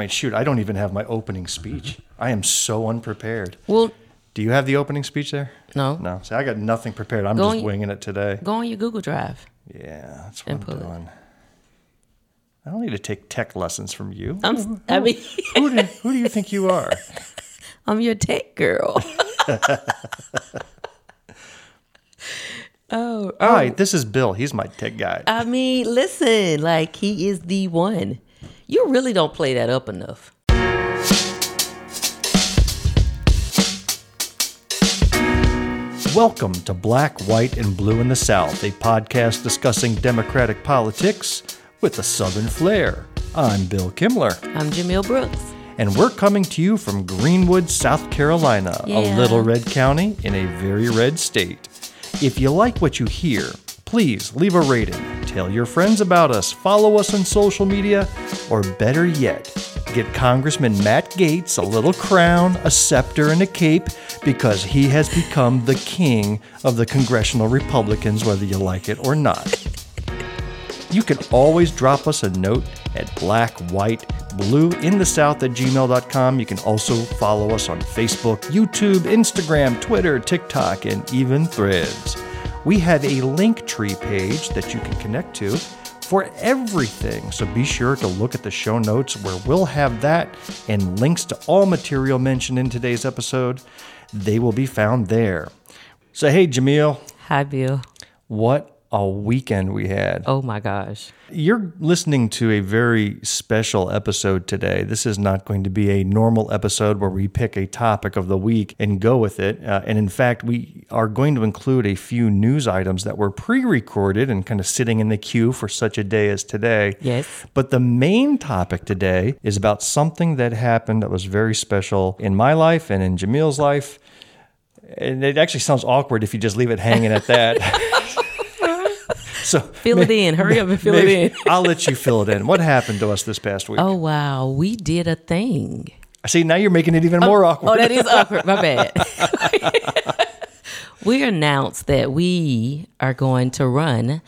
mean, shoot, I don't even have my opening speech. Mm-hmm. I am so unprepared. Well, Do you have the opening speech there? no. No. See, I got nothing prepared. I'm Go just winging it today. Go on your Google Drive. Yeah, that's what I'm it. doing. I don't need to take tech lessons from you. I'm. s- I mean, who, do, who do you think you are? I'm your tech girl. oh, All right, oh. this is Bill. He's my tech guy. I mean, listen, like he is the one. You really don't play that up enough. Welcome to Black, White, and Blue in the South, a podcast discussing Democratic politics with a Southern flair. I'm Bill Kimler, I'm Jumelle Brooks. and we're coming to you from Greenwood, South Carolina, a little red county in a very red state. If you like what you hear, please leave a rating, tell your friends about us, follow us on social media, or better yet, get Congressman Matt Gaetz a little crown, a scepter, and a cape because he has become the king of the congressional Republicans, whether you like it or not. You can always drop us a note at black, white, blue in the south at gmail.com. You can also follow us on Facebook, YouTube, Instagram, Twitter, TikTok, and even threads. We have a link tree page that you can connect to for everything. So be sure to look at the show notes where we'll have that and links to all material mentioned in today's episode. They will be found there. So, hey, Jumelle, Hi, Bill. what a weekend we had. Oh my gosh. You're listening to a very special episode today. This is not going to be a normal episode where we pick a topic of the week and go with it. Uh, and in fact, we are going to include a few news items that were pre recorded and kind of sitting in the queue for such a day as today. Yes. But the main topic today is about something that happened that was very special in my life and in Jumelle's life. And it actually sounds awkward if you just leave it hanging at that. so Fill it in. Hurry up and fill it in. I'll let you fill it in. What happened to us this past week? Oh wow, we did a thing. I see, now you're making it even oh, more awkward. Oh, that is awkward. My bad. we announced that we are going to run.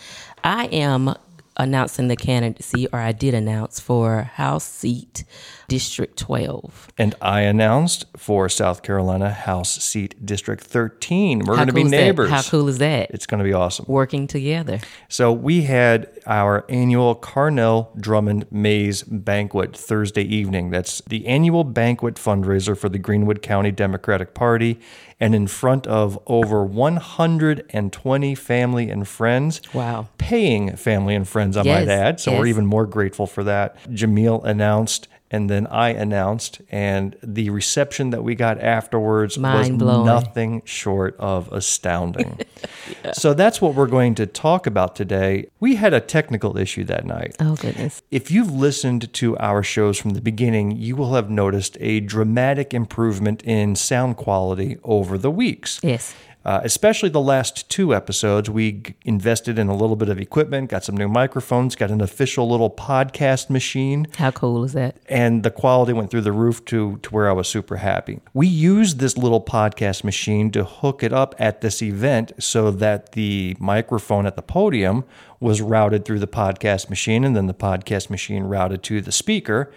I am announcing the candidacy, or I did announce for House seat District 12. And I announced for South Carolina House Seat District 13. We're going to be cool that? neighbors. How cool is that? It's going to be awesome. Working together. So we had our annual Carnell Drummond Mays banquet Thursday evening. That's the annual banquet fundraiser for the Greenwood County Democratic Party. And in front of over 120 family and friends. Wow. Paying family and friends, I might Yes, add. So we're even more grateful for that. Jumelle announced. And then I announced, and the reception that we got afterwards was Mind-blowing. nothing short of astounding. So that's what we're going to talk about today. We had a technical issue that night. Oh, goodness. If you've listened to our shows from the beginning, you will have noticed a dramatic improvement in sound quality over the weeks. Yes. Uh, especially the last two episodes, we g- invested in a little bit of equipment, got some new microphones, got an official little podcast machine How cool is that? and the quality went through the roof to, to where I was super happy. We used this little podcast machine to hook it up at this event so that the microphone at the podium was routed through the podcast machine and then the podcast machine routed to the speaker.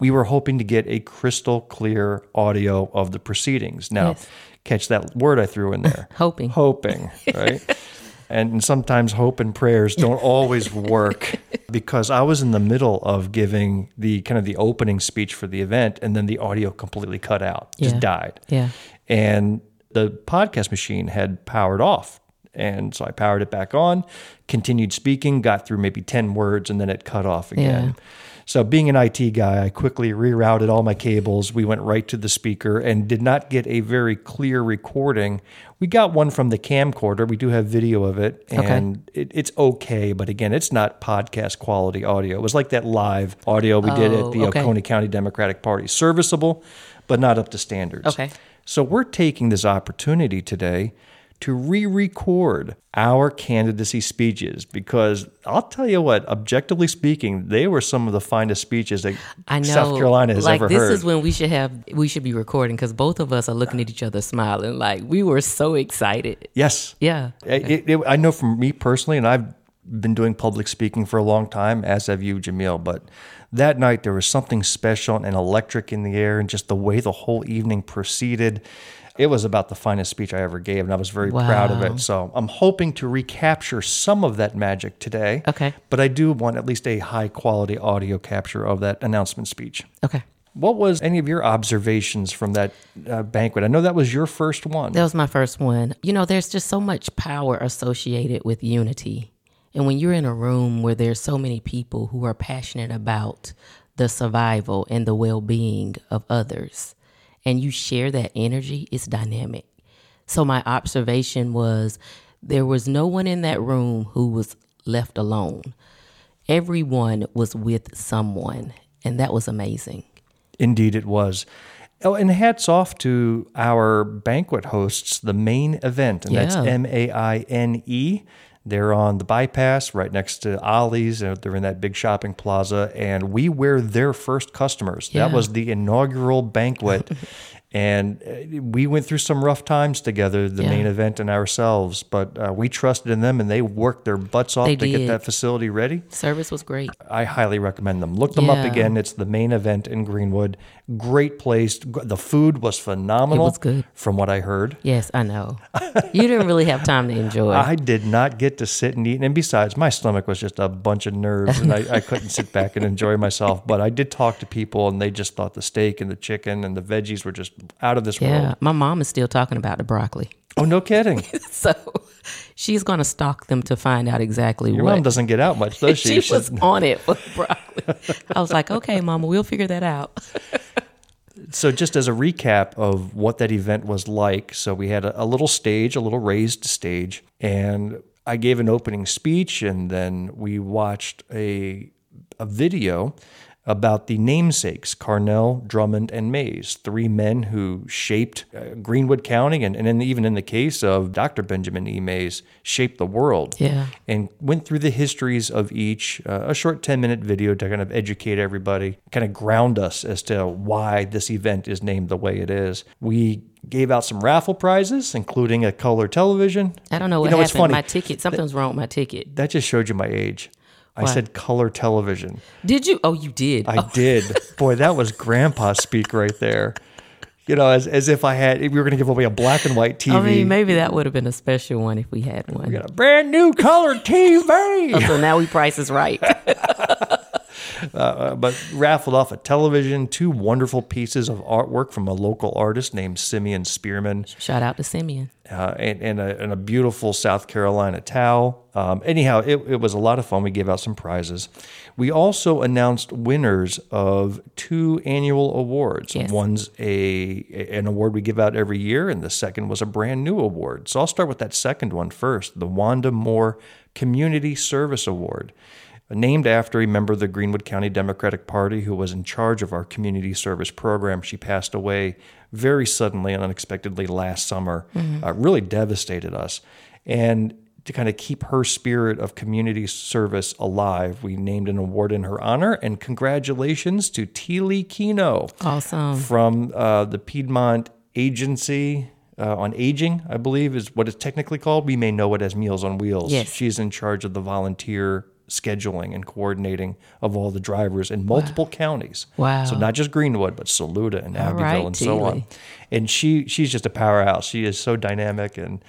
We were hoping to get a crystal clear audio of the proceedings. Now, Yes. Catch that word I threw in there Hoping. hoping, right? and sometimes hope and prayers don't always work because I was in the middle of giving the kind of the opening speech for the event and then the audio completely cut out, just Yeah. died. Yeah. And the podcast machine had powered off. And so I powered it back on, continued speaking, got through maybe 10 words, and then it cut off again. Yeah. So, being an IT guy, I quickly rerouted all my cables. We went right to the speaker and did not get a very clear recording. We got one from the camcorder. We do have video of it, and it, it's okay. But again, it's not podcast quality audio. It was like that live audio we did Oh, at the oh, okay. Oconee County Democratic Party. Serviceable, but not up to standards. Okay. So we're taking this opportunity today to re-record our candidacy speeches because I'll tell you what, objectively speaking, they were some of the finest speeches that I know. South Carolina has like ever this heard. is when we should have we should be recording because both of us are looking at each other smiling like we were so excited. yes. Yeah. It- it- I know from me personally, and I've been doing public speaking for a long time, as have you, Jumelle, but that night there was something special and electric in the air, and just the way the whole evening proceeded. It was about the finest speech I ever gave, and I was very proud of it. So I'm hoping to recapture some of that magic today. Okay. But I do want at least a high quality audio capture of that announcement speech. Okay. What was any of your observations from that uh, banquet? I know that was your first one. That was my first one. You know, there's just so much power associated with unity. And when you're in a room where there's so many people who are passionate about the survival and the well being of others, and you share that energy, it's dynamic. So, my observation was there was no one in that room who was left alone. Everyone was with someone, and that was amazing. Indeed, it was. Oh, and hats off to our banquet hosts, the main event, and that's M A I N E. They're on the bypass right next to Ollie's. They're in that big shopping plaza, and we were their first customers. Yeah. That was the inaugural banquet. And uh, we went through some rough times together, the Yeah. main event and ourselves, but uh, we trusted in them and they worked their butts off They to get that facility ready. Service was great. I highly recommend them. Look them up again. It's the main event in Greenwood. Great place. The food was phenomenal. It was good. From what I heard. Yes, I know. You didn't really have time to enjoy. I did not get to sit and eat. And besides, my stomach was just a bunch of nerves and I, I couldn't sit back and enjoy myself. But I did talk to people and they just thought the steak and the chicken and the veggies were just out of this yeah, world. my mom is still talking about the broccoli. Oh, no kidding. So she's going to stalk them to find out exactly Your what. mom doesn't get out much, does she? she was on it for broccoli. I was like, okay, mama, we'll figure that out. So, just as a recap of what that event was like, so we had a, a little stage, a little raised stage, and I gave an opening speech, and then we watched a a video about the namesakes Carnell, Drummond, and Mays, three men who shaped uh, Greenwood County, and, and in, even in the case of Dr. Benjamin E. Mays, shaped the world Yeah. and went through the histories of each, uh, a short 10 minute video to kind of educate everybody, kind of ground us as to why this event is named the way it is. We gave out some raffle prizes, including a color television. I don't know what You know, it's happened. funny. My ticket, something's wrong with my ticket. That just showed you my age. I said color television. Did you? Oh, you did. I oh. did. Boy, that was grandpa speak right there. You know, as, as if I had, if we were going to give away a black and white TV. I mean, maybe that would have been a special one if we had one. we got a brand new color TV. So now we price is right. Uh, but raffled off a television, two wonderful pieces of artwork from a local artist named Simeon Spearman, Shout out to Simeon. uh, and, and, a, and a beautiful South Carolina towel. Um, anyhow, it, it was a lot of fun. We gave out some prizes. We also announced winners of two annual awards. Yes. One's a an award we give out every year, and the second was a brand new award. So I'll start with that second one first, the Wanda Moore Community Service Award named after a member of the Greenwood County Democratic Party who was in charge of our community service program. She passed away very suddenly and unexpectedly last summer. Uh, really devastated us. And to kind of keep her spirit of community service alive, we named an award in her honor. And congratulations to Teely Kino Awesome. from uh, the Piedmont Agency uh, on Aging, I believe is what it's technically called. We may know it as Meals on Wheels. Yes. She's in charge of the volunteer scheduling and coordinating of all the drivers in multiple counties. Wow. So not just Greenwood, but Saluda and Abbeville right, and so on. And she she's just a powerhouse. She is so dynamic and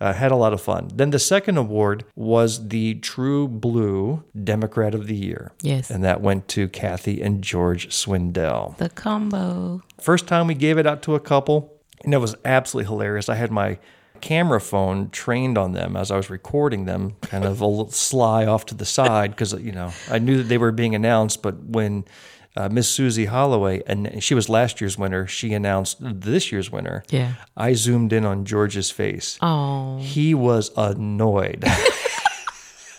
uh, had a lot of fun. Then the second award was the True Blue Democrat of the Year. Yes. And that went to Kathy and George Swindell. The combo. First time we gave it out to a couple, and it was absolutely hilarious. I had my camera phone trained on them as I was recording them, kind of a little sly off to the side because you know I knew that they were being announced. But when uh, Miss Susie Holloway and she was last year's winner, she announced this year's winner. Yeah. I zoomed in on George's face. Oh, He was annoyed.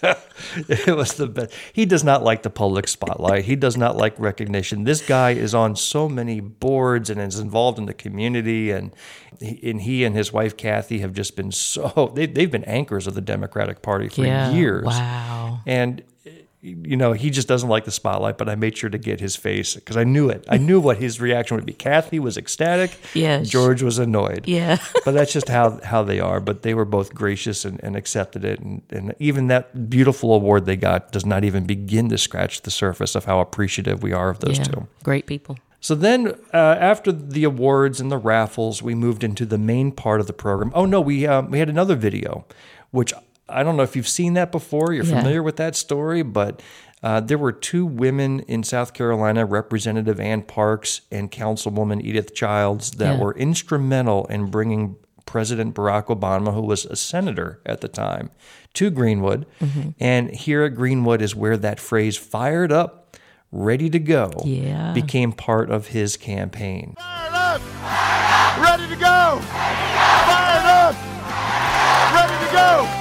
it was the best. He does not like the public spotlight. He does not like recognition. This guy is on so many boards and is involved in the community, and he, and he and his wife Kathy have just been so they they've been anchors of the Democratic Party for yeah. years. Wow. And you know, he just doesn't like the spotlight, but I made sure to get his face because I knew it. I knew what his reaction would be. Kathy was ecstatic. Yeah. George was annoyed. Yeah. but that's just how, how they are. But they were both gracious and, and accepted it. And, and even that beautiful award they got does not even begin to scratch the surface of how appreciative we are of those yeah. two. Great people. So then, uh, after the awards and the raffles, we moved into the main part of the program. Oh no, we um, we had another video, which I don't know if you've seen that before. You're Yeah. familiar with that story, but uh, there were two women in South Carolina, Representative Ann Parks and Councilwoman Edith Childs, that Yeah. were instrumental in bringing President Barack Obama, who was a senator at the time, to Greenwood. Mm-hmm. And here at Greenwood is where that phrase "fired up, ready to go" Yeah. became part of his campaign. Fired up! Ready to go! Fired up! Ready to go!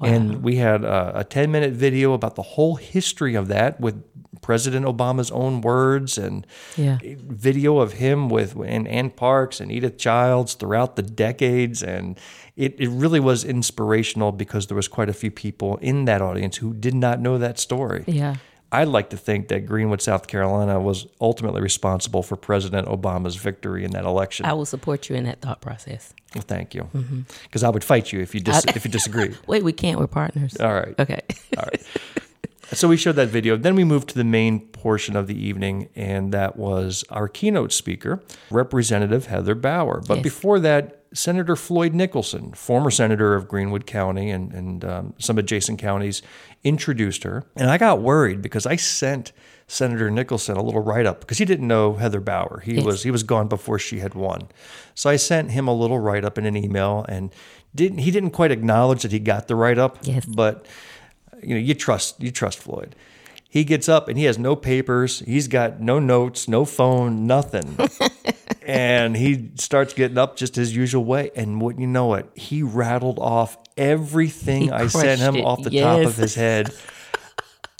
And we had a, a 10 minute video about the whole history of that with President Obama's own words and Yeah. video of him with and Ann Parks and Edith Childs throughout the decades. And it, it really was inspirational because there was quite a few people in that audience who did not know that story. Yeah. I'd like to think that Greenwood, South Carolina was ultimately responsible for President Obama's victory in that election. I will support you in that thought process. Well, thank you. Mm-hmm. Because I would fight you if you dis- if you disagreed. Wait, we can't. We're partners. All right. Okay. All right. So we showed that video. Then we moved to the main portion of the evening, and that was our keynote speaker, Representative Heather Bauer. But Yes. before that, Senator Floyd Nicholson, former senator of Greenwood County and, and um, some adjacent counties, introduced her. And I got worried because I sent Senator Nicholson a little write up because he didn't know Heather Bauer. He Yes. was he was gone before she had won. So I sent him a little write up in an email, and didn't he didn't quite acknowledge that he got the write up. Yes. but you know, you trust you trust Floyd. He gets up and he has no papers. He's got no notes, no phone, nothing. and he starts getting up just his usual way. And what you know what? He rattled off everything He I sent him it. off the top of his head.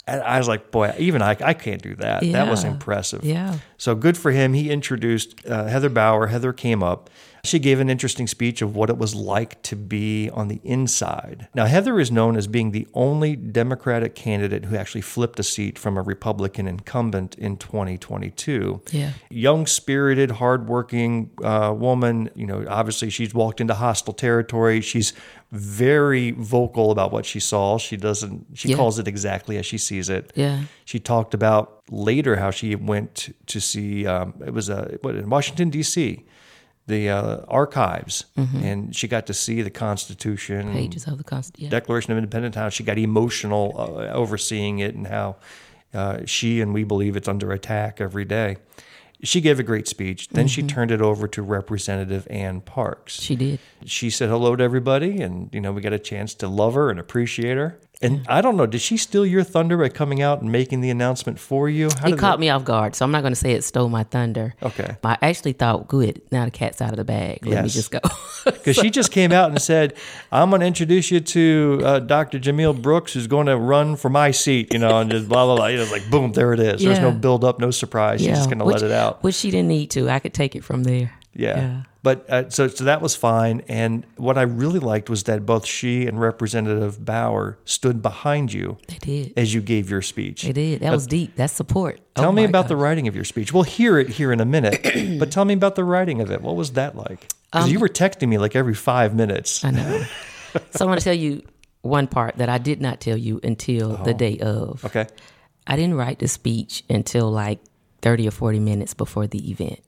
And I was like, boy, even I, I can't do that. That was impressive. Yeah. So good for him. He introduced uh, Heather Bauer. Heather came up. She gave an interesting speech of what it was like to be on the inside. Now, Heather is known as being the only Democratic candidate who actually flipped a seat from a Republican incumbent in 2022. Yeah. Young, spirited, hardworking uh, woman. You know, obviously she's walked into hostile territory. She's very vocal about what she saw. She doesn't. She Yeah. calls it exactly as she sees it. Yeah. She talked about later how she went to see um, it was uh, what in Washington D.C. the uh, archives, and she got to see the Constitution, Pages of the Constitution. Declaration of Independence. How she got emotional uh, overseeing it, and how uh, she and we believe it's under attack every day. She gave a great speech. Then she turned it over to Representative Ann Parks She did. she said hello to everybody and you know we got a chance to love her and appreciate her and i don't know did she steal your thunder by coming out and making the announcement for you how It caught me off guard, so I'm not going to say it stole my thunder. Okay. I actually thought, good, now the cat's out of the bag. Let me just go. because she just came out and said i'm going to introduce you to uh, dr Jumelle brooks who's going to run for my seat you know and just blah blah blah you know like boom there it is there's no build up no surprise she's just going to let it out Which she didn't need to. I could take it from there. Yeah. But uh, so so that was fine. And what I really liked was that both she and Representative Bauer stood behind you They did. as you gave your speech. They did. That was deep. That's support. Oh Tell me my about the writing of your speech. We'll hear it here in a minute, but tell me about the writing of it. What was that like? Because Um, you were texting me like every five minutes. I know. so I want to tell you one part that I did not tell you until the day of. Oh. Okay. I didn't write the speech until like 30 or 40 minutes before the event.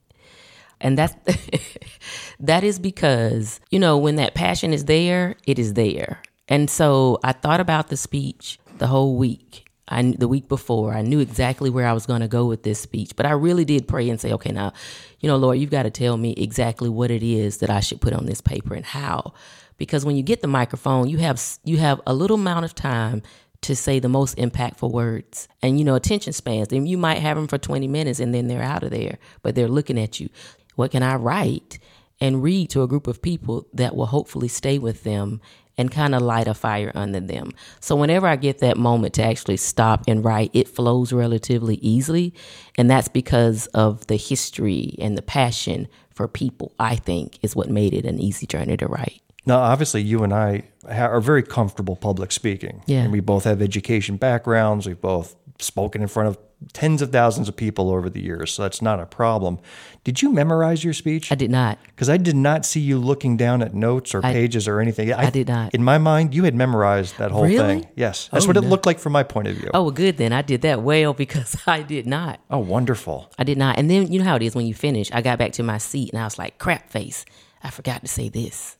And that's that is because, you know, when that passion is there, it is there. And so I thought about the speech the whole week. I the week before, I knew exactly where I was going to go with this speech, but I really did pray and say, okay, now, you know, Lord, you've got to tell me exactly what it is that I should put on this paper and how. Because when you get the microphone, you have you have a little amount of time to say the most impactful words. And you know, attention spans, then you might have them for 20 minutes and then they're out of there, but they're looking at you. What can I write and read to a group of people that will hopefully stay with them and kind of light a fire under them? So whenever I get that moment to actually stop and write, it flows relatively easily. And that's because of the history and the passion for people, I think, is what made it an easy journey to write. Now, obviously, you and I are very comfortable public speaking. Yeah. And we both have education backgrounds. We've both spoken in front of tens of thousands of people over the years, so that's not a problem. Did you memorize your speech? I did not. Because I did not see you looking down at notes or pages or anything. I, did not. In my mind, you had memorized that whole Really? thing. Yes. That's Oh, what it no. looked like from my point of view. Oh, well, good then. I did that well because I did not. Oh, wonderful. I did not. And then you know how it is when you finish. I got back to my seat and I was like, crap face. I forgot to say this.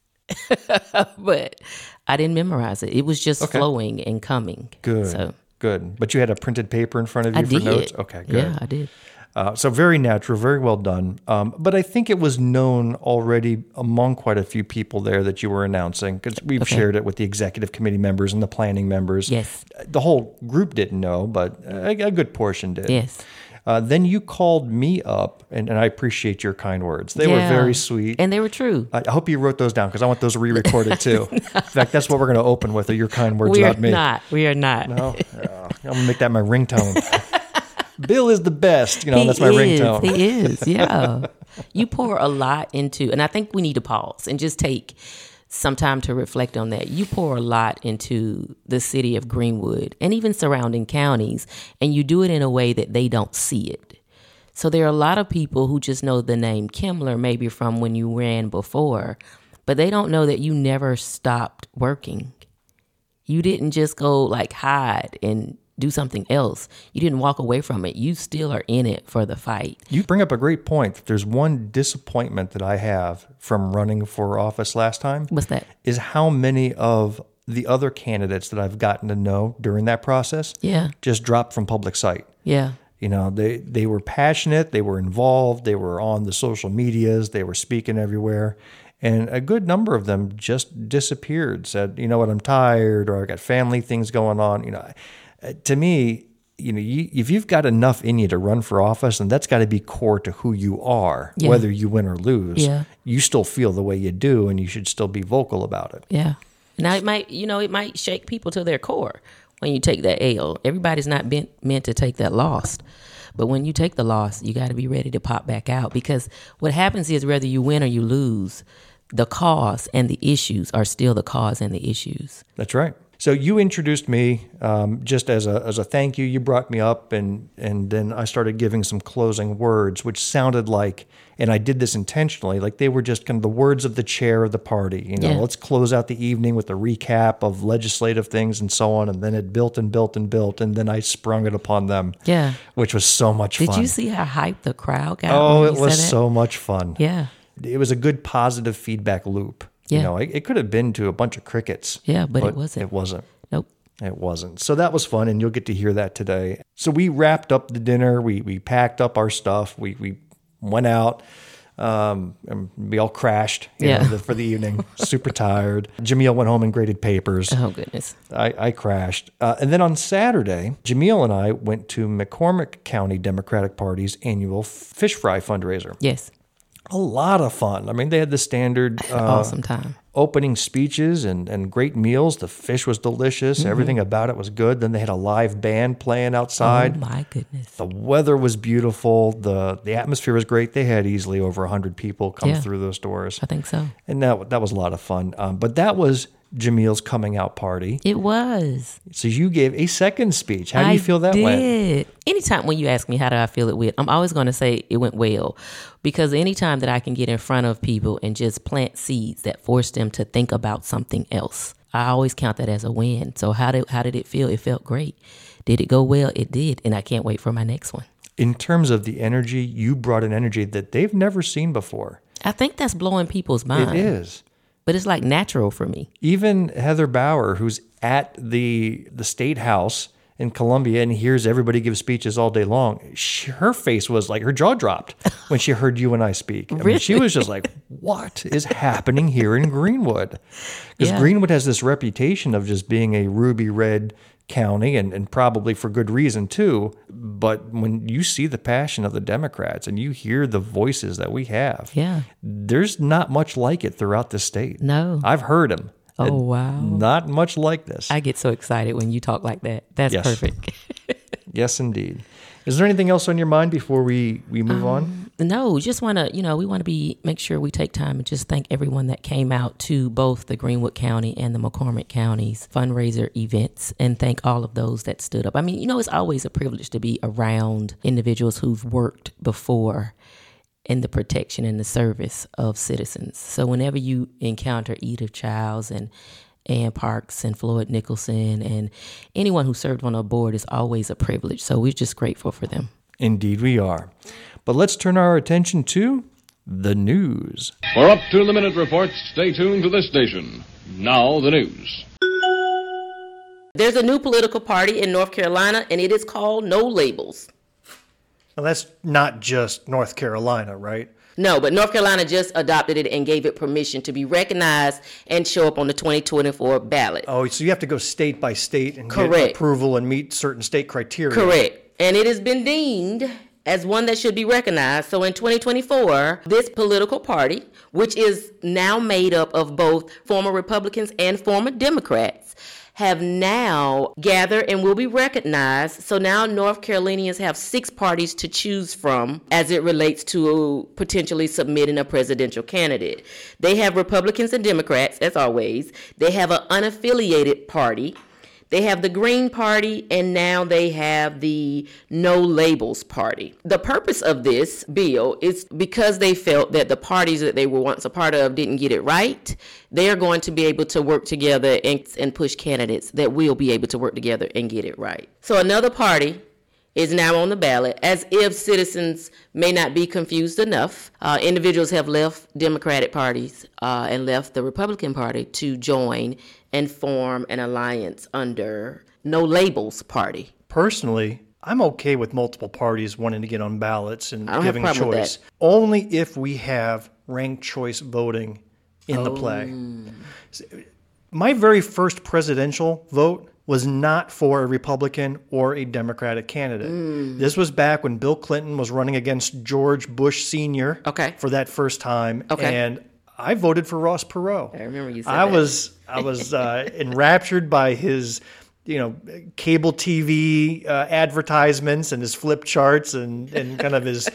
but I didn't memorize it. It was just flowing and coming. Good. So Good. But you had a printed paper in front of you I for did. notes? Okay, good. Yeah, I did. Uh, so very natural, very well done. Um, but I think it was known already among quite a few people there that you were announcing because we've shared it with the executive committee members and the planning members. Yes. The whole group didn't know, but a, a good portion did. Yes. Uh, then you called me up, and, and I appreciate your kind words. They were very sweet. And they were true. I I hope you wrote those down because I want those re-recorded too. In fact, that's what we're going to open with: are your kind words about me. we are not. We are not. No? Yeah, I'm gonna make that my ringtone. Bill is the best. You know, he that's my is. ringtone. He is. Yeah. you pour a lot into, and I think we need to pause and just take some time to reflect on that. You pour a lot into the city of Greenwood and even surrounding counties, and you do it in a way that they don't see it. So there are a lot of people who just know the name Kimler, maybe from when you ran before, but they don't know that you never stopped working. You didn't just go like hide and do something else. You didn't walk away from it. You still are in it for the fight. You bring up a great point. There's one disappointment that I have from running for office last time What's that? is how many of the other candidates that I've gotten to know during that process Yeah. just dropped from public sight. Yeah. You know, they they were passionate, they were involved, they were on the social medias, they were speaking everywhere. And a good number of them just disappeared, said, you know what, I'm tired or I got family things going on. You know, Uh, to me, you know, you, if you've got enough in you to run for office, and that's got to be core to who you are, Yeah. whether you win or lose. Yeah. You still feel the way you do, and you should still be vocal about it. Yeah. Now it might, you know, it might shake people to their core when you take that L. Everybody's not been, meant to take that loss. But when you take the loss, you got to be ready to pop back out because what happens is whether you win or you lose, the cause and the issues are still the cause and the issues. That's right. So you introduced me um, just as a as a thank you. You brought me up, and and then I started giving some closing words, which sounded like, and I did this intentionally, like they were just kind of the words of the chair of the party. You know, Yeah. let's close out the evening with a recap of legislative things and so on, and then it built and built and built, and then I sprung it upon them. Yeah. which was so much Did fun. Did you see how hyped the crowd got? Oh, it was that? so much fun. Yeah. It was a good positive feedback loop. You Yeah. know, it, it could have been to a bunch of crickets. Yeah, but it wasn't. It wasn't. Nope. It wasn't. So that was fun, and you'll get to hear that today. So we wrapped up the dinner. We we packed up our stuff. We we went out. Um, and we all crashed you Yeah. know, for the evening. Super tired. Jumelle went home and graded papers. Oh goodness. I, I crashed. Uh, and then on Saturday, Jumelle and I went to McCormick County Democratic Party's annual fish fry fundraiser. Yes. A lot of fun. I mean, they had the standard uh, awesome time. opening speeches and, and great meals. The fish was delicious. Mm-hmm. Everything about it was good. Then they had a live band playing outside. Oh my goodness. The weather was beautiful. The the atmosphere was great. They had easily over 100 people come Yeah. through those doors. I think so. And that, that was a lot of fun. Um, but that was Jumelle's coming out party. It was. So you gave a second speech. How do I you feel that did. went? Anytime when you ask me how do I feel it went, I'm always going to say it went well, because anytime that I can get in front of people and just plant seeds that force them to think about something else, I always count that as a win. So how did how did it feel? It felt great. Did it go well? It did, and I can't wait for my next one. In terms of the energy, you brought an energy that they've never seen before. I think that's blowing people's It mind, is. But it's like natural for me. even Heather Bauer, who's at the the state house in Columbia and hears everybody give speeches all day long, she, her face was like her jaw dropped when she heard you and I speak. I mean, she was just like, "What is happening here in Greenwood?" Because Yeah. Greenwood has this reputation of just being a ruby red county and, and probably for good reason too but when you see the passion of the democrats and you hear the voices that we have Yeah. there's not much like it throughout the state No. i've heard them Oh wow. not much like this. I get so excited when you talk like that. That's Yes. perfect. yes, indeed. Is there anything else on your mind before we, we move Um, on? No, just want to, you know, we want to be make sure we take time and just thank everyone that came out to both the Greenwood County and the McCormick counties fundraiser events and thank all of those that stood up. I mean, you know, it's always a privilege to be around individuals who've worked before in the protection and the service of citizens. So whenever you encounter Edith Childs and Ann Parks and Floyd Nicholson and anyone who served on a board is always a privilege. So we're just grateful for them. Indeed, we are. But let's turn our attention to the news. For up to the minute reports, stay tuned to this station. Now, the news. There's a new political party in North Carolina, and it is called No Labels. Now, that's not just North Carolina, right? No, but North Carolina just adopted it and gave it permission to be recognized and show up on the 2024 ballot. Oh, so you have to go state by state and Correct. get approval and meet certain state criteria. Correct. And it has been deemed as one that should be recognized. So in 2024, this political party, which is now made up of both former Republicans and former Democrats, have now gathered and will be recognized. So now North Carolinians have six parties to choose from as it relates to potentially submitting a presidential candidate. They have Republicans and Democrats, as always. They have an unaffiliated party. They have the Green Party, and now they have the No Labels Party. The purpose of this bill is because they felt that the parties that they were once a part of didn't get it right. They are going to be able to work together and, and push candidates that will be able to work together and get it right. So, another party is now on the ballot as if citizens may not be confused enough. Uh, individuals have left Democratic parties uh, and left the Republican Party to join and form an alliance under No Labels Party. Personally, I'm okay with multiple parties wanting to get on ballots and giving choice. Only if we have ranked choice voting in the play. Oh. My very first presidential vote was not for a Republican or a Democratic candidate. Mm. This was back when Bill Clinton was running against George Bush Sr. Okay. for that first time. Okay. And I voted for Ross Perot. I remember you said I that. was I was uh, enraptured by his you know cable TV uh, advertisements and his flip charts and, and kind of his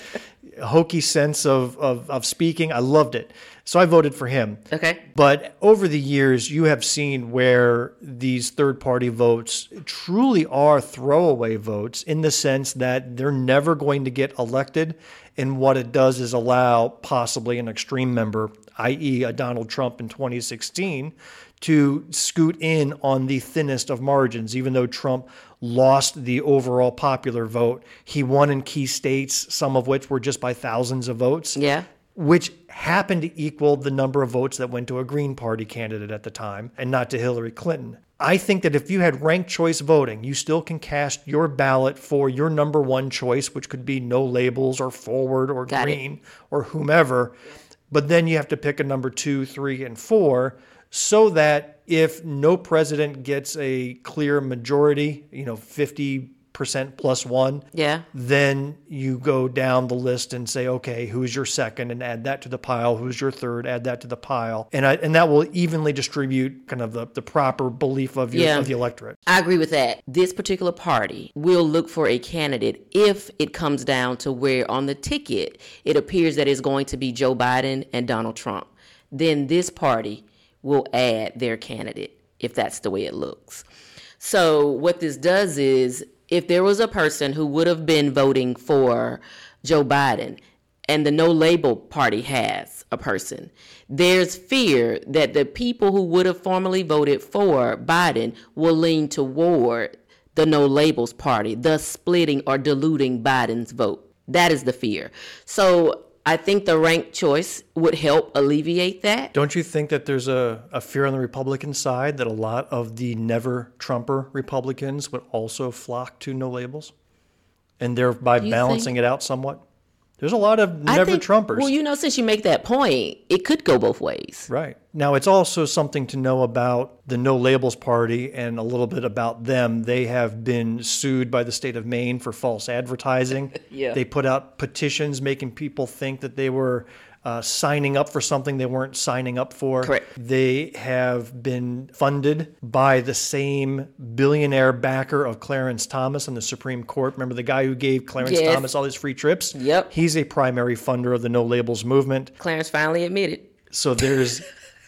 hokey sense of, of of speaking. I loved it. So I voted for him. Okay. But over the years, you have seen where these third party votes truly are throwaway votes in the sense that they're never going to get elected. And what it does is allow possibly an extreme member, i.e., a Donald Trump in 2016, to scoot in on the thinnest of margins. Even though Trump lost the overall popular vote, he won in key states, some of which were just by thousands of votes Yeah. which happened to equal the number of votes that went to a Green Party candidate at the time and not to Hillary Clinton. I think that if you had ranked choice voting, you still can cast your ballot for your number one choice, which could be no labels or forward or Got it. green or whomever. But then you have to pick a number two, three, and four so that if no president gets a clear majority, you know, 50% plus one, Yeah. then you go down the list and say, okay, who's your second, and add that to the pile. Who's your third? Add that to the pile, and I, and that will evenly distribute kind of the, the proper belief of your, Yeah. of the electorate. I agree with that. This particular party will look for a candidate if it comes down to where on the ticket it appears that it's going to be Joe Biden and Donald Trump. Then this party will add their candidate if that's the way it looks. So, what this does is if there was a person who would have been voting for Joe Biden and the no label party has a person, there's fear that the people who would have formerly voted for Biden will lean toward the no labels party, thus splitting or diluting Biden's vote. That is the fear. So I think the ranked choice would help alleviate that. Don't you think that there's a, a fear on the Republican side that a lot of the never Trumper Republicans would also flock to no labels, and thereby balancing think- it out somewhat? There's a lot of never think- Trumpers. Well, you know, since you make that point, it could go both ways. Right. Now, it's also something to know about the No Labels Party and a little bit about them. They have been sued by the state of Maine for false advertising. Yeah. They put out petitions making people think that they were uh, signing up for something they weren't signing up for. Correct. They have been funded by the same billionaire backer of Clarence Thomas on the Supreme Court. Remember the guy who gave Clarence Yes. Thomas all his free trips? Yep. He's a primary funder of the No Labels movement. Clarence finally admitted. So there's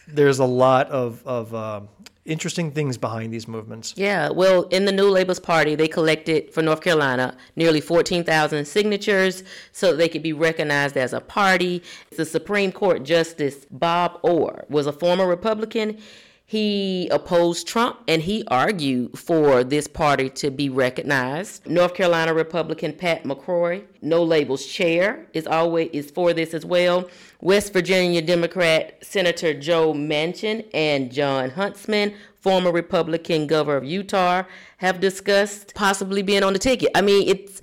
there's a lot of of uh, interesting things behind these movements. Yeah, well, in the New Labels Party, they collected for North Carolina nearly 14,000 signatures so they could be recognized as a party. The Supreme Court Justice Bob Orr was a former Republican. He opposed Trump and he argued for this party to be recognized. North Carolina Republican Pat McCrory, No Labels chair, is always is for this as well. West Virginia Democrat Senator Joe Manchin and Jon Huntsman, former Republican governor of Utah, have discussed possibly being on the ticket. I mean, it's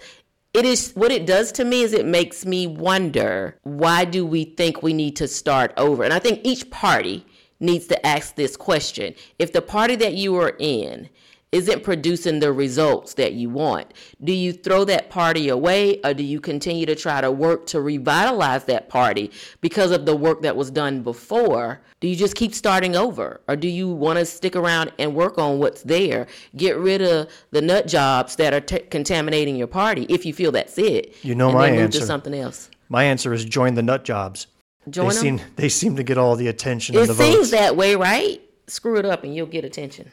it is what it does to me is it makes me wonder why do we think we need to start over? And I think each party needs to ask this question. If the party that you are in isn't producing the results that you want, do you throw that party away or do you continue to try to work to revitalize that party because of the work that was done before? Do you just keep starting over or do you want to stick around and work on what's there? Get rid of the nut jobs that are t- contaminating your party if you feel that's it. You know and my then move answer. to something else. My answer is join the nut jobs. Join they 'em? seem they seem to get all the attention It the seems votes. that way, right? Screw it up and you'll get attention.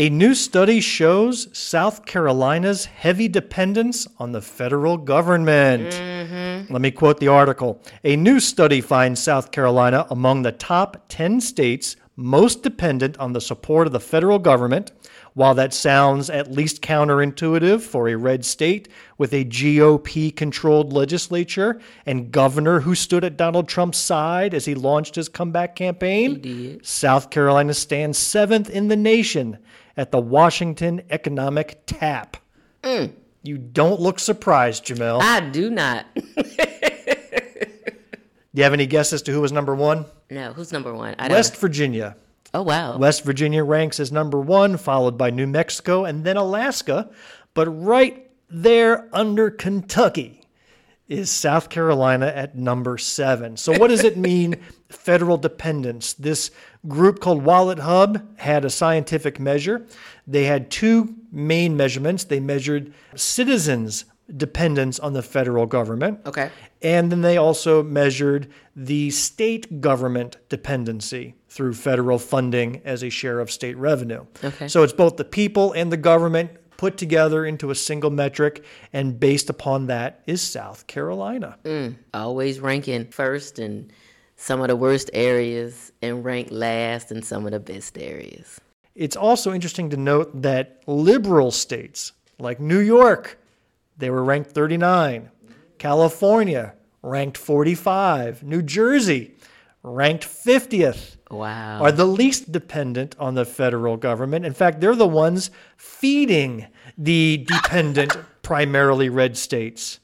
A new study shows South Carolina's heavy dependence on the federal government. Mm-hmm. Let me quote the article. A new study finds South Carolina among the top 10 states most dependent on the support of the federal government. While that sounds at least counterintuitive for a red state with a GOP controlled legislature and governor who stood at Donald Trump's side as he launched his comeback campaign. South Carolina stands seventh in the nation at the Washington Economic Tap. Mm. You don't look surprised, Jumelle. I do not. Do you have any guess as to who was number one? no, who's number one? I don't West. Virginia. Oh wow. West Virginia ranks as number one, followed by New Mexico and then Alaska. But right there under Kentucky is South Carolina at number seven. So, what does it mean, federal dependence? This group called WalletHub had a scientific measure. They had two main measurements. They measured citizens' dependence on the federal government. Okay. And then they also measured the state government dependency through federal funding as a share of state revenue. Okay. So it's both the people and the government put together into a single metric, and based upon that is South Carolina. Mm, always ranking first in some of the worst areas and rank last in some of the best areas. It's also interesting to note that liberal states like New York, they were ranked 39. California ranked 45. New Jersey ranked 50th. Wow. Are the least dependent on the federal government. In fact, they're the ones feeding the dependent, primarily red states.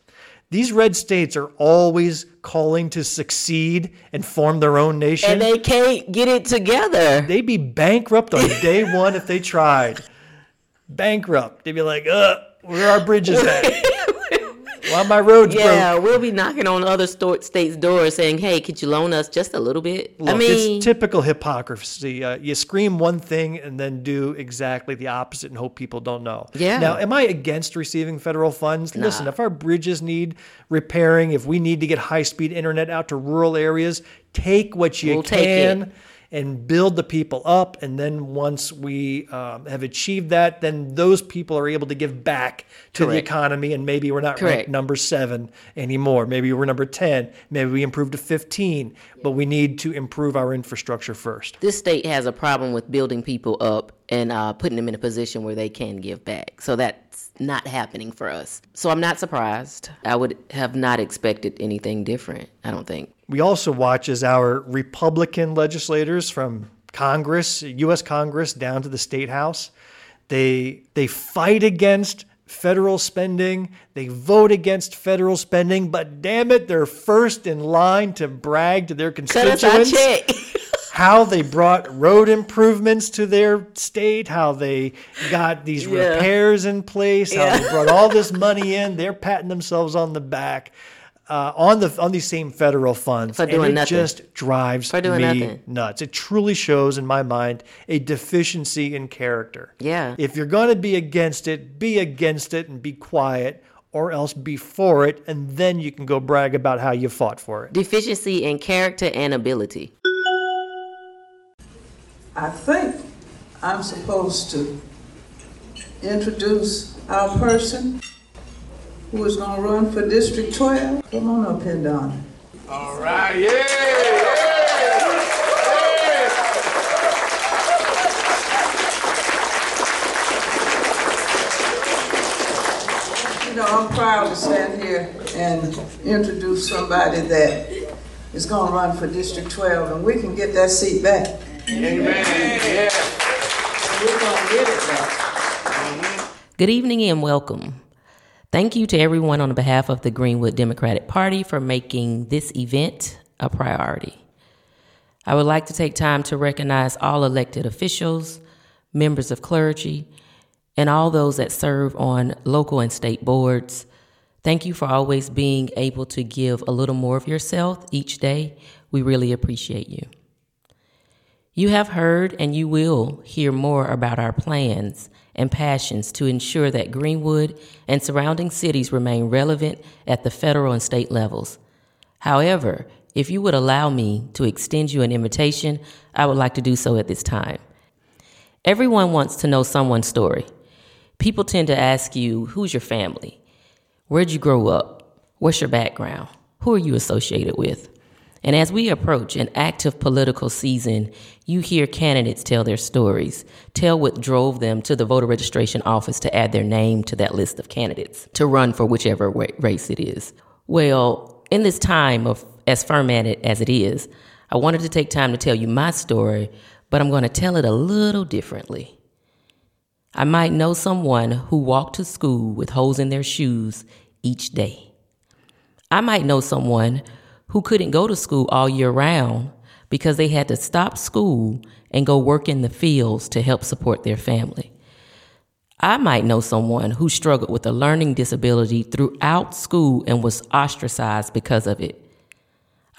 These red states are always calling to succeed and form their own nation. and they can't get it together. They'd be bankrupt on day one if they tried. Bankrupt. They'd be like, uh, where are our bridges at? Why my roads broke? Yeah, we'll be knocking on other sto- states' doors saying, "Hey, could you loan us just a little bit?" I mean, it's typical hypocrisy. Uh, you scream one thing and then do exactly the opposite and hope people don't know. Yeah. Now, am I against receiving federal funds? Listen, if our bridges need repairing, if we need to get high speed internet out to rural areas, take what you We'll take can. it. And build the people up, and then once we um, have achieved that, then those people are able to give back to the economy, and maybe we're not Correct. ranked number seven anymore. Maybe we're number ten. Maybe we improve to fifteen. But we need to improve our infrastructure first. this state has a problem with building people up and uh, putting them in a position where they can give back. So that's not happening for us. So I'm not surprised. I would have not expected anything different. I don't think. We also watch as our Republican legislators from Congress, U.S. Congress, down to the state house, they they fight against federal spending. They vote against federal spending, but damn it, they're first in line to brag to their Cut us our constituents check. how they brought road improvements to their state, how they got these Yeah. repairs in place, how they brought all this money in. They're patting themselves on the back. uh, on the on these same federal funds, For doing and it nothing. just drives me nothing. nuts. It truly shows, in my mind, a deficiency in character. Yeah. If you're going to be against it, be against it and be quiet, or else be for it, and then you can go brag about how you fought for it. Deficiency in character and ability. I think I'm supposed to introduce our person who is gonna run for District 12. Come on up here, Donna. All right, yeah. You know, I'm proud to stand here and introduce somebody that is gonna run for District 12, and we can get that seat back. Good evening and welcome. Thank you to everyone on behalf of the Greenwood Democratic Party for making this event a priority. I would like to take time to recognize all elected officials, members of clergy, and all those that serve on local and state boards. Thank you for always being able to give a little more of yourself each day. We really appreciate you. You have heard and you will hear more about our plans and passions to ensure that Greenwood and surrounding cities remain relevant at the federal and state levels. However, if you would allow me to extend you an invitation, I would like to do so at this time. Everyone wants to know someone's story. People tend to ask you, Who's your family? Where'd you grow up? What's your background? Who are you associated with? And as we approach an active political season, you hear candidates tell their stories, tell what drove them to the voter registration office to add their name to that list of candidates to run for whichever race it is. Well, in this time of as fermented as it is, I wanted to take time to tell you my story, but I'm going to tell it a little differently. I might know someone who walked to school with holes in their shoes each day. I might know someone who couldn't go to school all year round because they had to stop school and go work in the fields to help support their family. I might know someone who struggled with a learning disability throughout school and was ostracized because of it.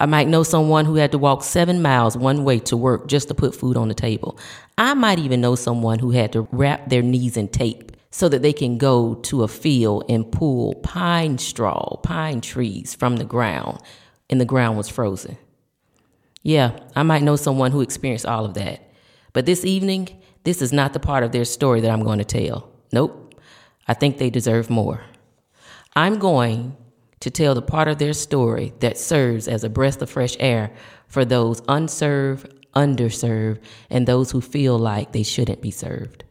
I might know someone who had to walk seven miles one way to work just to put food on the table. I might even know someone who had to wrap their knees in tape so that they can go to a field and pull pine straw, pine trees from the ground, and the ground was frozen. Yeah, I might know someone who experienced all of that. But this evening, this is not the part of their story that I'm going to tell. Nope. I think they deserve more. I'm going to tell the part of their story that serves as a breath of fresh air for those unserved, underserved, and those who feel like they shouldn't be served.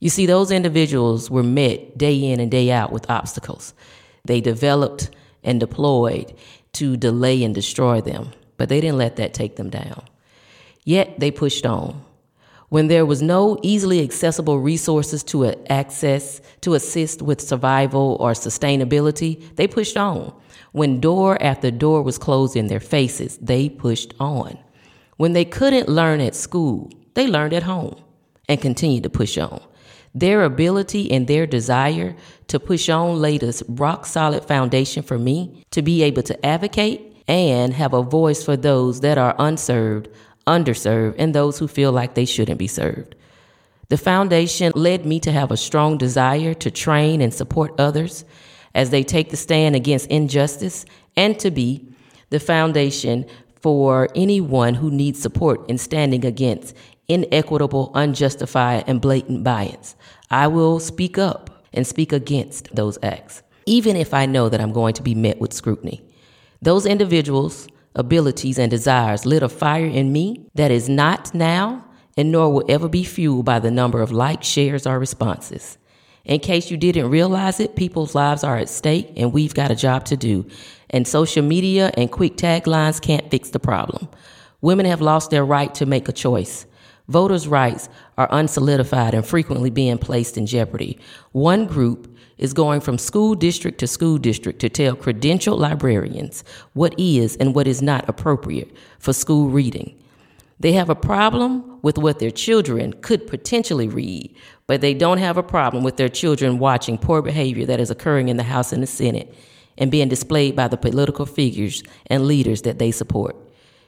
You see, those individuals were met day in and day out with obstacles. They developed and deployed to delay and destroy them, but they didn't let that take them down. Yet they pushed on. When there was no easily accessible resources to access to assist with survival or sustainability, they pushed on. When door after door was closed in their faces, they pushed on. When they couldn't learn at school, they learned at home and continued to push on. Their ability and their desire to push on laid a rock solid foundation for me to be able to advocate and have a voice for those that are unserved, underserved, and those who feel like they shouldn't be served. The foundation led me to have a strong desire to train and support others as they take the stand against injustice and to be the foundation for anyone who needs support in standing against inequitable, unjustified, and blatant bias. I will speak up and speak against those acts, even if I know that I'm going to be met with scrutiny. Those individuals' abilities and desires lit a fire in me that is not now and nor will ever be fueled by the number of likes, shares, or responses. In case you didn't realize it, people's lives are at stake and we've got a job to do. And social media and quick taglines can't fix the problem. Women have lost their right to make a choice. Voters' rights are unsolidified and frequently being placed in jeopardy. One group is going from school district to school district to tell credentialed librarians what is and what is not appropriate for school reading. They have a problem with what their children could potentially read, but they don't have a problem with their children watching poor behavior that is occurring in the House and the Senate. and being displayed by the political figures and leaders that they support.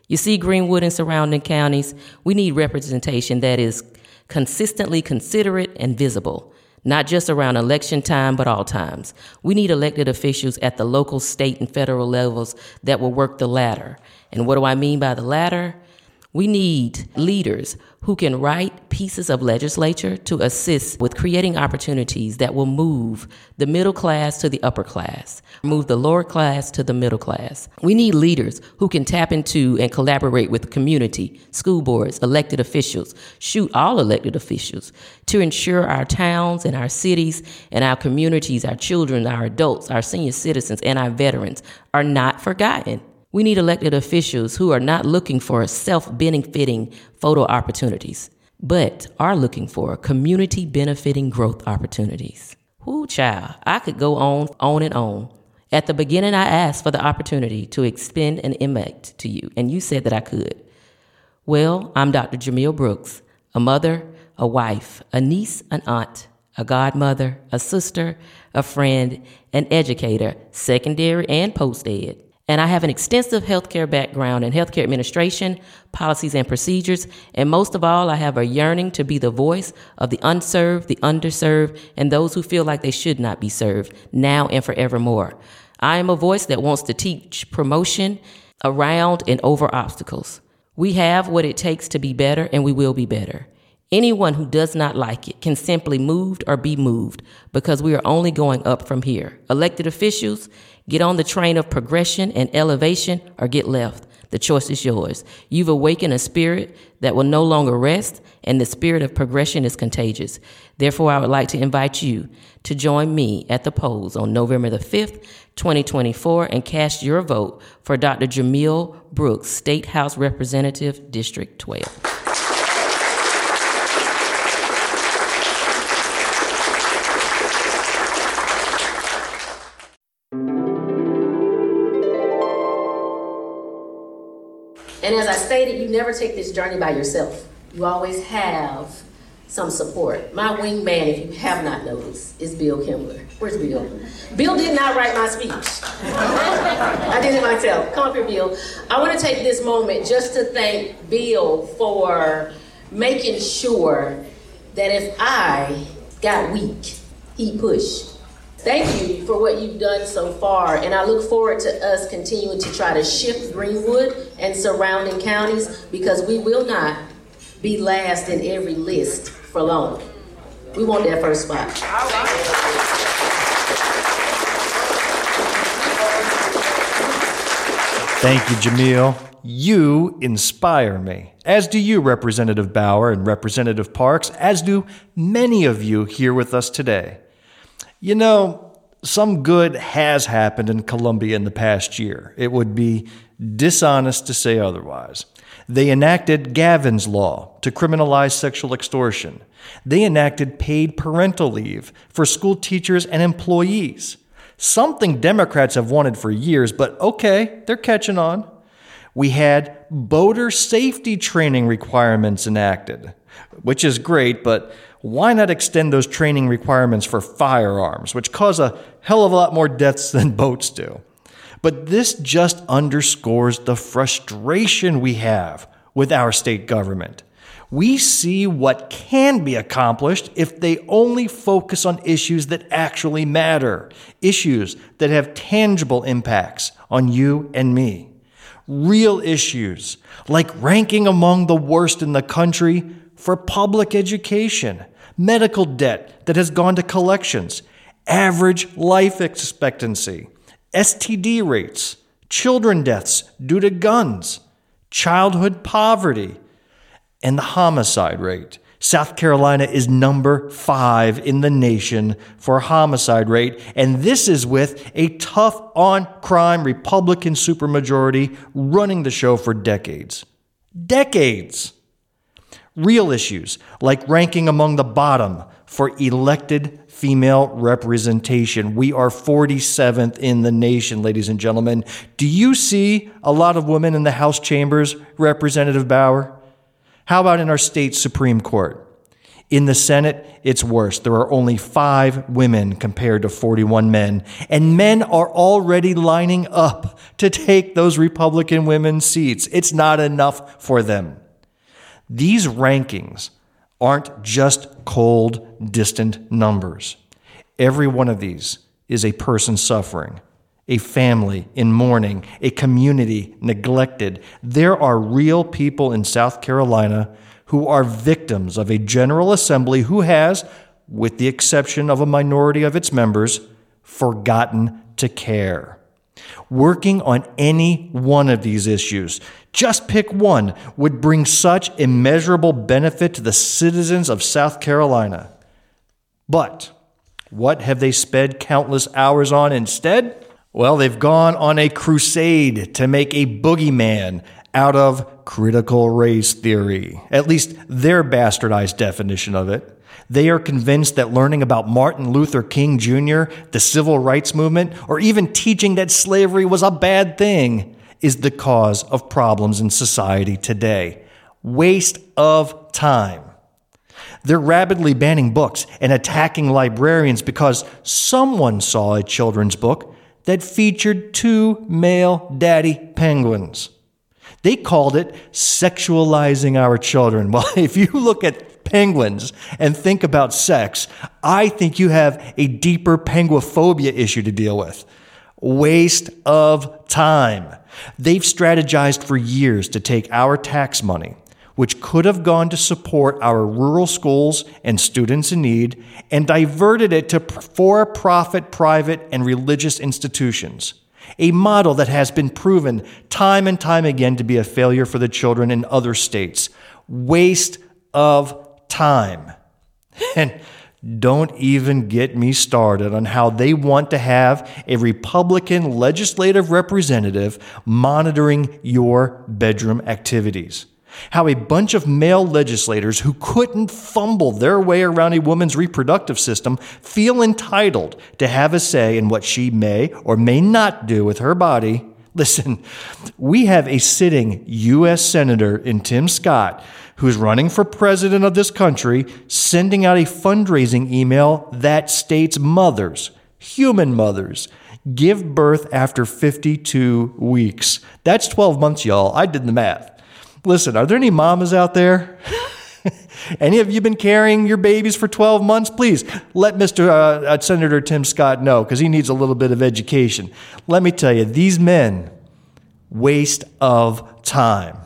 You see, Greenwood and surrounding counties, we need representation that is consistently considerate and visible, not just around election time, but all times. We need elected officials at the local, state, and federal levels that will work the ladder. And what do I mean by the ladder? We need leaders who can write pieces of legislature to assist with creating opportunities that will move the middle class to the upper class, move the lower class to the middle class. We need leaders who can tap into and collaborate with community, school boards, elected officials, shoot all elected officials to ensure our towns and our cities and our communities, our children, our adults, our senior citizens, and our veterans are not forgotten. We need elected officials who are not looking for self benefiting photo opportunities, but are looking for community benefiting growth opportunities. Whoo, child, I could go on, on and on. At the beginning, I asked for the opportunity to expend an impact to you, and you said that I could. Well, I'm Dr. Jumelle Brooks, a mother, a wife, a niece, an aunt, a godmother, a sister, a friend, an educator, secondary and post ed. And I have an extensive healthcare background in healthcare administration, policies and procedures, and most of all, I have a yearning to be the voice of the unserved, the underserved, and those who feel like they should not be served, now and forevermore. I am a voice that wants to teach promotion around and over obstacles. We have what it takes to be better, and we will be better. Anyone who does not like it can simply move or be moved because we are only going up from here. Elected officials, get on the train of progression and elevation or get left. The choice is yours. You've awakened a spirit that will no longer rest, and the spirit of progression is contagious. Therefore, I would like to invite you to join me at the polls on November the 5th, 2024, and cast your vote for Dr. Jumelle Brooks, State House Representative, District 12. And as I stated, you never take this journey by yourself. You always have some support. My wingman, if you have not noticed, is Bill Kimler. Where's Bill? Bill did not write my speech. I did it myself. Come up here, Bill. I want to take this moment just to thank Bill for making sure that if I got weak, he pushed. Thank you for what you've done so far, and I look forward to us continuing to try to shift Greenwood and surrounding counties because we will not be last in every list for long. We want that first spot. Thank you, Jumelle. You inspire me, as do you, Representative Bauer and Representative Parks, as do many of you here with us today. You know, some good has happened in Columbia in the past year. It would be dishonest to say otherwise. They enacted Gavin's Law to criminalize sexual extortion. They enacted paid parental leave for school teachers and employees. Something Democrats have wanted for years, but okay, they're catching on. We had boater safety training requirements enacted, which is great, but why not extend those training requirements for firearms, which cause a hell of a lot more deaths than boats do? But this just underscores the frustration we have with our state government. We see what can be accomplished if they only focus on issues that actually matter, issues that have tangible impacts on you and me. Real issues like ranking among the worst in the country for public education, medical debt that has gone to collections, average life expectancy, STD rates, children deaths due to guns, childhood poverty, and the homicide rate. South Carolina is number five in the nation for homicide rate, and this is with a tough on crime Republican supermajority running the show for decades. Decades! Real issues like ranking among the bottom for elected female representation. We are 47th in the nation, ladies and gentlemen. Do you see a lot of women in the House chambers, Representative Bauer? How about in our state Supreme Court? In the Senate, it's worse. There are only five women compared to 41 men, and men are already lining up to take those Republican women's seats. It's not enough for them. These rankings aren't just cold, distant numbers. Every one of these is a person suffering, a family in mourning, a community neglected. There are real people in South Carolina who are victims of a General Assembly who has, with the exception of a minority of its members, forgotten to care. Working on any one of these issues, just pick one, would bring such immeasurable benefit to the citizens of South Carolina. But what have they spent countless hours on instead? Well, they've gone on a crusade to make a boogeyman out of critical race theory, at least their bastardized definition of it. They are convinced that learning about Martin Luther King Jr., the civil rights movement, or even teaching that slavery was a bad thing is the cause of problems in society today. Waste of time. They're rapidly banning books and attacking librarians because someone saw a children's book that featured two male daddy penguins. They called it sexualizing our children. Well, if you look at penguins and think about sex, I think you have a deeper penguophobia issue to deal with. Waste of time. They've strategized for years to take our tax money, which could have gone to support our rural schools and students in need, and diverted it to for profit private and religious institutions. A model that has been proven time and time again to be a failure for the children in other states. Waste of time. And don't even get me started on how they want to have a Republican legislative representative monitoring your bedroom activities. How a bunch of male legislators who couldn't fumble their way around a woman's reproductive system feel entitled to have a say in what she may or may not do with her body. Listen, we have a sitting U.S. Senator in Tim Scott who's running for president of this country, sending out a fundraising email that states mothers, human mothers, give birth after 52 weeks. That's 12 months, y'all. I did the math. Listen, are there any mamas out there? any of you been carrying your babies for 12 months? Please let Mr. Uh, uh, Senator Tim Scott know because he needs a little bit of education. Let me tell you, these men waste of time.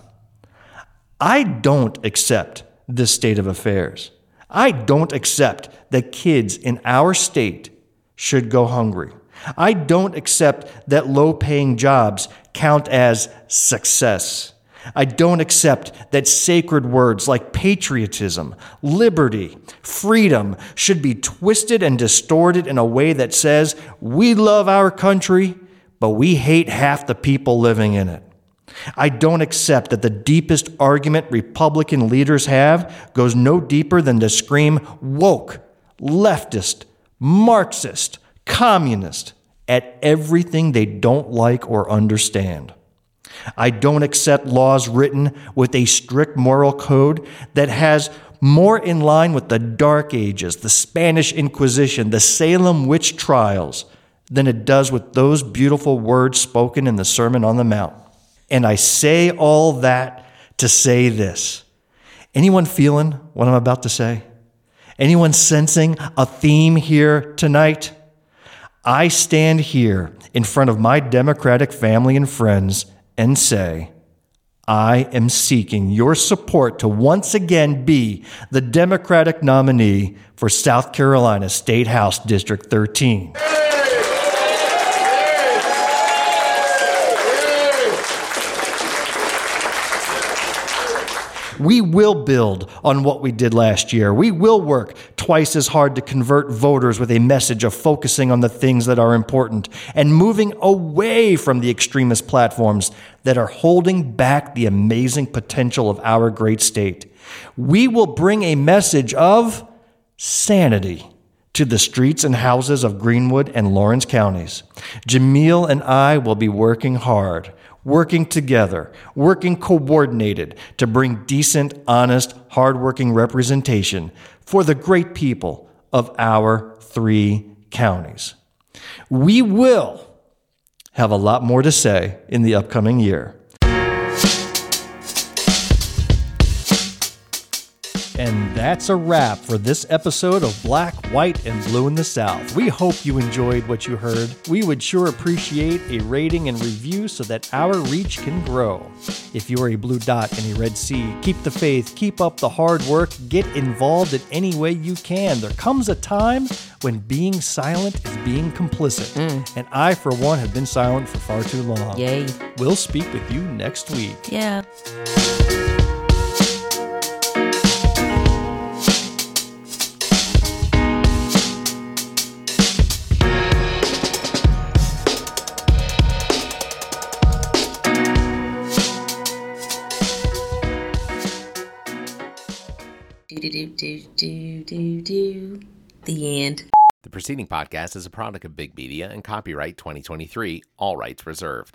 I don't accept this state of affairs. I don't accept that kids in our state should go hungry. I don't accept that low paying jobs count as success. I don't accept that sacred words like patriotism, liberty, freedom should be twisted and distorted in a way that says we love our country, but we hate half the people living in it. I don't accept that the deepest argument Republican leaders have goes no deeper than to scream woke, leftist, Marxist, communist at everything they don't like or understand. I don't accept laws written with a strict moral code that has more in line with the Dark Ages, the Spanish Inquisition, the Salem witch trials, than it does with those beautiful words spoken in the Sermon on the Mount. And I say all that to say this. Anyone feeling what I'm about to say? Anyone sensing a theme here tonight? I stand here in front of my Democratic family and friends and say, I am seeking your support to once again be the Democratic nominee for South Carolina State House District 13. We will build on what we did last year. We will work twice as hard to convert voters with a message of focusing on the things that are important and moving away from the extremist platforms that are holding back the amazing potential of our great state. We will bring a message of sanity to the streets and houses of Greenwood and Lawrence counties. Jumelle and I will be working hard, working together, working coordinated to bring decent, honest, hardworking representation for the great people of our three counties. We will have a lot more to say in the upcoming year. And that's a wrap for this episode of Black, White, and Blue in the South. We hope you enjoyed what you heard. We would sure appreciate a rating and review so that our reach can grow. If you are a blue dot in a red sea, keep the faith, keep up the hard work, get involved in any way you can. There comes a time when being silent is being complicit. Mm. And I, for one, have been silent for far too long. Yay. We'll speak with you next week. Yeah. Do do do do. The end. The preceding podcast is a product of Big Media and copyright 2023, all rights reserved.